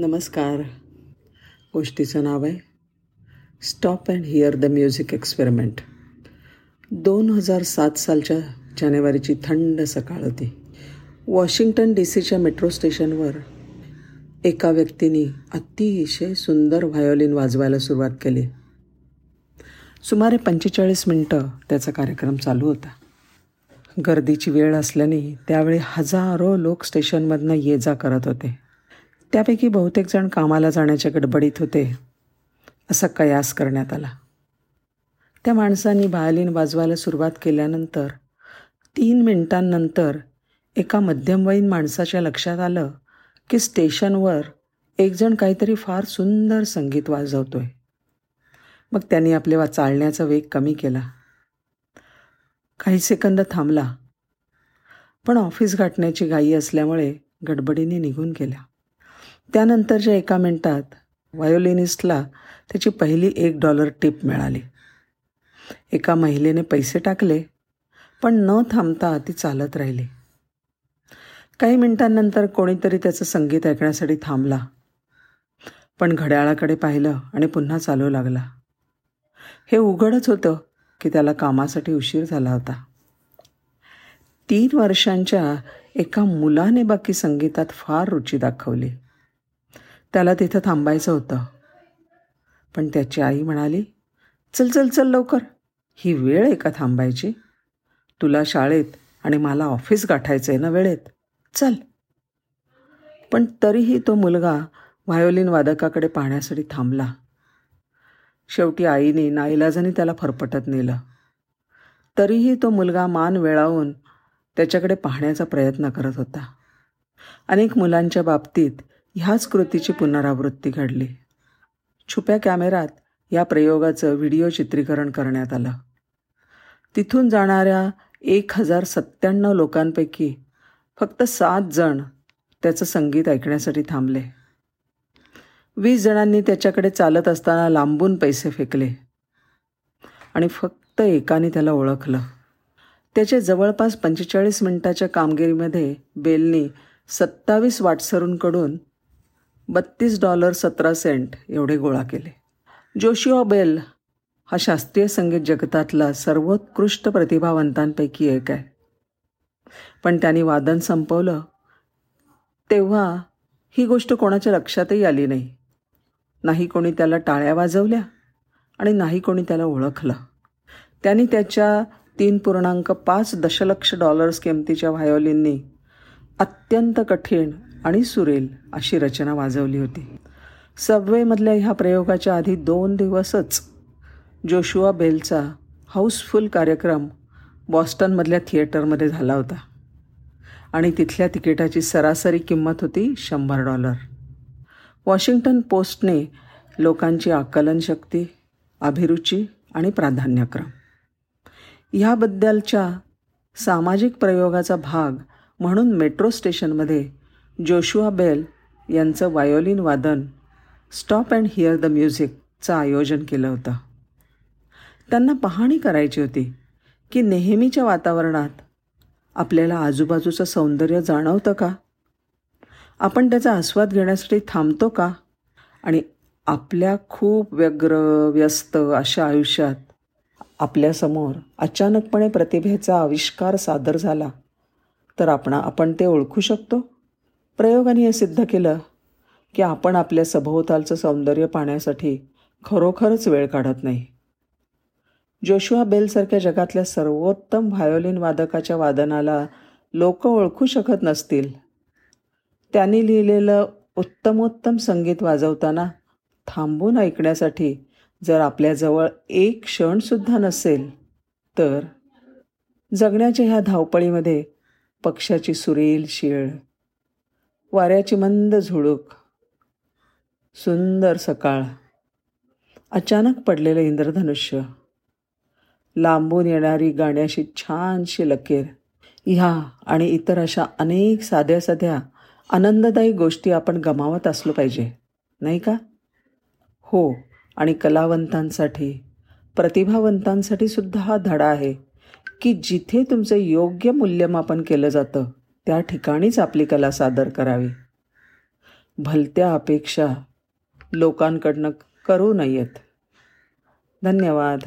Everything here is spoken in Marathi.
नमस्कार. गोष्टीचं नाव आहे stop and hear the music experiment दोन हजार सात सालच्या जानेवारीची थंड सकाळ होती. वॉशिंग्टन डी सीच्या मेट्रो स्टेशनवर एका व्यक्तीने अतिशय सुंदर व्हायोलिन वाजवायला सुरुवात केली. सुमारे पंचेचाळीस मिनटं त्याचा कार्यक्रम चालू होता. गर्दीची वेळ असल्याने त्यावेळी हजारो लोक स्टेशनमधनं ये जा करत होते. त्यापैकी बहुतेक जण कामाला जाण्याच्या गडबडीत होते असा कयास करण्यात आला. त्या माणसांनी व्हायोलिन वाजवायला सुरुवात केल्यानंतर तीन मिनिटांनंतर एका मध्यमवयीन माणसाच्या लक्षात आलं की स्टेशनवर एकजण काहीतरी फार सुंदर संगीत वाजवतोय. मग त्यांनी आपले वा चालण्याचा वेग कमी केला. काही सेकंद थांबला पण ऑफिस गाठण्याची घाई असल्यामुळे गडबडीने निघून गेल्या. त्यानंतरच्या एका मिनिटात व्हायोलिनिस्टला त्याची पहिली एक डॉलर टिप मिळाली. एका महिलेने पैसे टाकले पण न थांबता ती चालत राहिली. काही मिनिटांनंतर कोणीतरी त्याचं संगीत ऐकण्यासाठी थांबला. पण घड्याळाकडे पाहिलं आणि पुन्हा चालू लागला. हे उघडच होतं की त्याला कामासाठी उशीर झाला होता. तीन वर्षांच्या एका मुलाने बाकी संगीतात फार रुची दाखवली. त्याला तिथं थांबायचं होतं. पण त्याची आई म्हणाली चल चल चल लवकर. ही वेळ आहे का थांबायची? तुला शाळेत आणि मला ऑफिस गाठायचं आहे ना वेळेत. चल. पण तरीही तो मुलगा व्हायोलिन वादकाकडे पाहण्यासाठी थांबला. शेवटी आईने नाईलाजाने त्याला फरफटत नेलं. तरीही तो मुलगा मान वेळावून त्याच्याकडे पाहण्याचा प्रयत्न करत होता. अनेक मुलांच्या बाबतीत ह्याच कृतीची पुनरावृत्ती घडली. छुप्या कॅमेरात या प्रयोगाचं व्हिडिओ चित्रीकरण करण्यात आलं. तिथून जाणाऱ्या एक हजार सत्त्याण्णव लोकांपैकी फक्त सात जण त्याचं संगीत ऐकण्यासाठी थांबले. वीस जणांनी त्याच्याकडे चालत असताना लांबून पैसे फेकले आणि फक्त एकाने त्याला ओळखलं. त्याच्या जवळपास पंचेचाळीस मिनिटाच्या कामगिरीमध्ये बेलनी सत्तावीस वाटसरूंकडून बत्तीस डॉलर सतरा सेंट एवढे गोळा केले. जोशिओ बेल हा शास्त्रीय संगीत जगतातला सर्वोत्कृष्ट प्रतिभावंतांपैकी एक आहे. पण त्यांनी वादन संपवलं तेव्हा ही गोष्ट कोणाच्या लक्षातही आली नाही. नाही कोणी त्याला टाळ्या वाजवल्या आणि नाही कोणी त्याला ओळखलं. त्यांनी त्याच्या तीन पूर्णांक पाच दशलक्ष डॉलर्स किमतीच्या व्हायोलिननी अत्यंत कठीण आणि सुरेल अशी रचना वाजवली होती. सबवेमधल्या ह्या प्रयोगाच्या आधी दोन दिवसच जोशुआ बेलचा हाऊसफुल कार्यक्रम बॉस्टनमधल्या थिएटरमध्ये झाला होता. आणि तिथल्या तिकिटाची सरासरी किंमत होती शंभर डॉलर. वॉशिंग्टन पोस्टने लोकांची आकलनशक्ती अभिरुची आणि प्राधान्यक्रम. ह्याबद्दलच्या सामाजिक प्रयोगाचा भाग म्हणून मेट्रो स्टेशनमध्ये जोशुआ बेल यांचं वायोलिन वादन स्टॉप अँड हिअर द म्युझिकचं आयोजन केलं होतं. त्यांना पाहणी करायची होती की नेहमीच्या वातावरणात आपल्याला आजूबाजूचं सौंदर्य जाणवतं का? आपण त्याचा आस्वाद घेण्यासाठी थांबतो का? आणि आपल्या खूप व्यग्र व्यस्त अशा आयुष्यात आपल्यासमोर अचानकपणे प्रतिभेचा आविष्कार सादर झाला तर आपण आपण ते ओळखू शकतो? प्रयोगाने हे सिद्ध केलं की आपण आपल्या सभोवतालचं सौंदर्य पाहण्यासाठी खरोखरच वेळ काढत नाही. जोशुआ बेलसारख्या जगातल्या सर्वोत्तम व्हायोलिन वादकाच्या वादनाला लोक ओळखू शकत नसतील. त्यांनी लिहिलेलं उत्तमोत्तम संगीत वाजवताना थांबून ऐकण्यासाठी जर आपल्याजवळ एक क्षणसुद्धा नसेल तर जगण्याच्या ह्या धावपळीमध्ये पक्षाची सुरेल शिळ वाऱ्याची मंद झुळूक सुंदर सकाळ अचानक पडलेलं इंद्रधनुष्य लांबून येणारी गाण्याशी छानशी लकेर ह्या आणि इतर अशा अनेक साध्या साध्या आनंददायी गोष्टी आपण गमावत असलो पाहिजे नाही का? हो आणि कलावंतांसाठी प्रतिभावंतांसाठी सुद्धा हा धडा आहे की जिथे तुमचं योग्य मूल्यमापन केलं जातं त्या ठिकाणीच आपली कला सादर करावी. भलत्या अपेक्षा लोकांकडनं करू नयेत. धन्यवाद.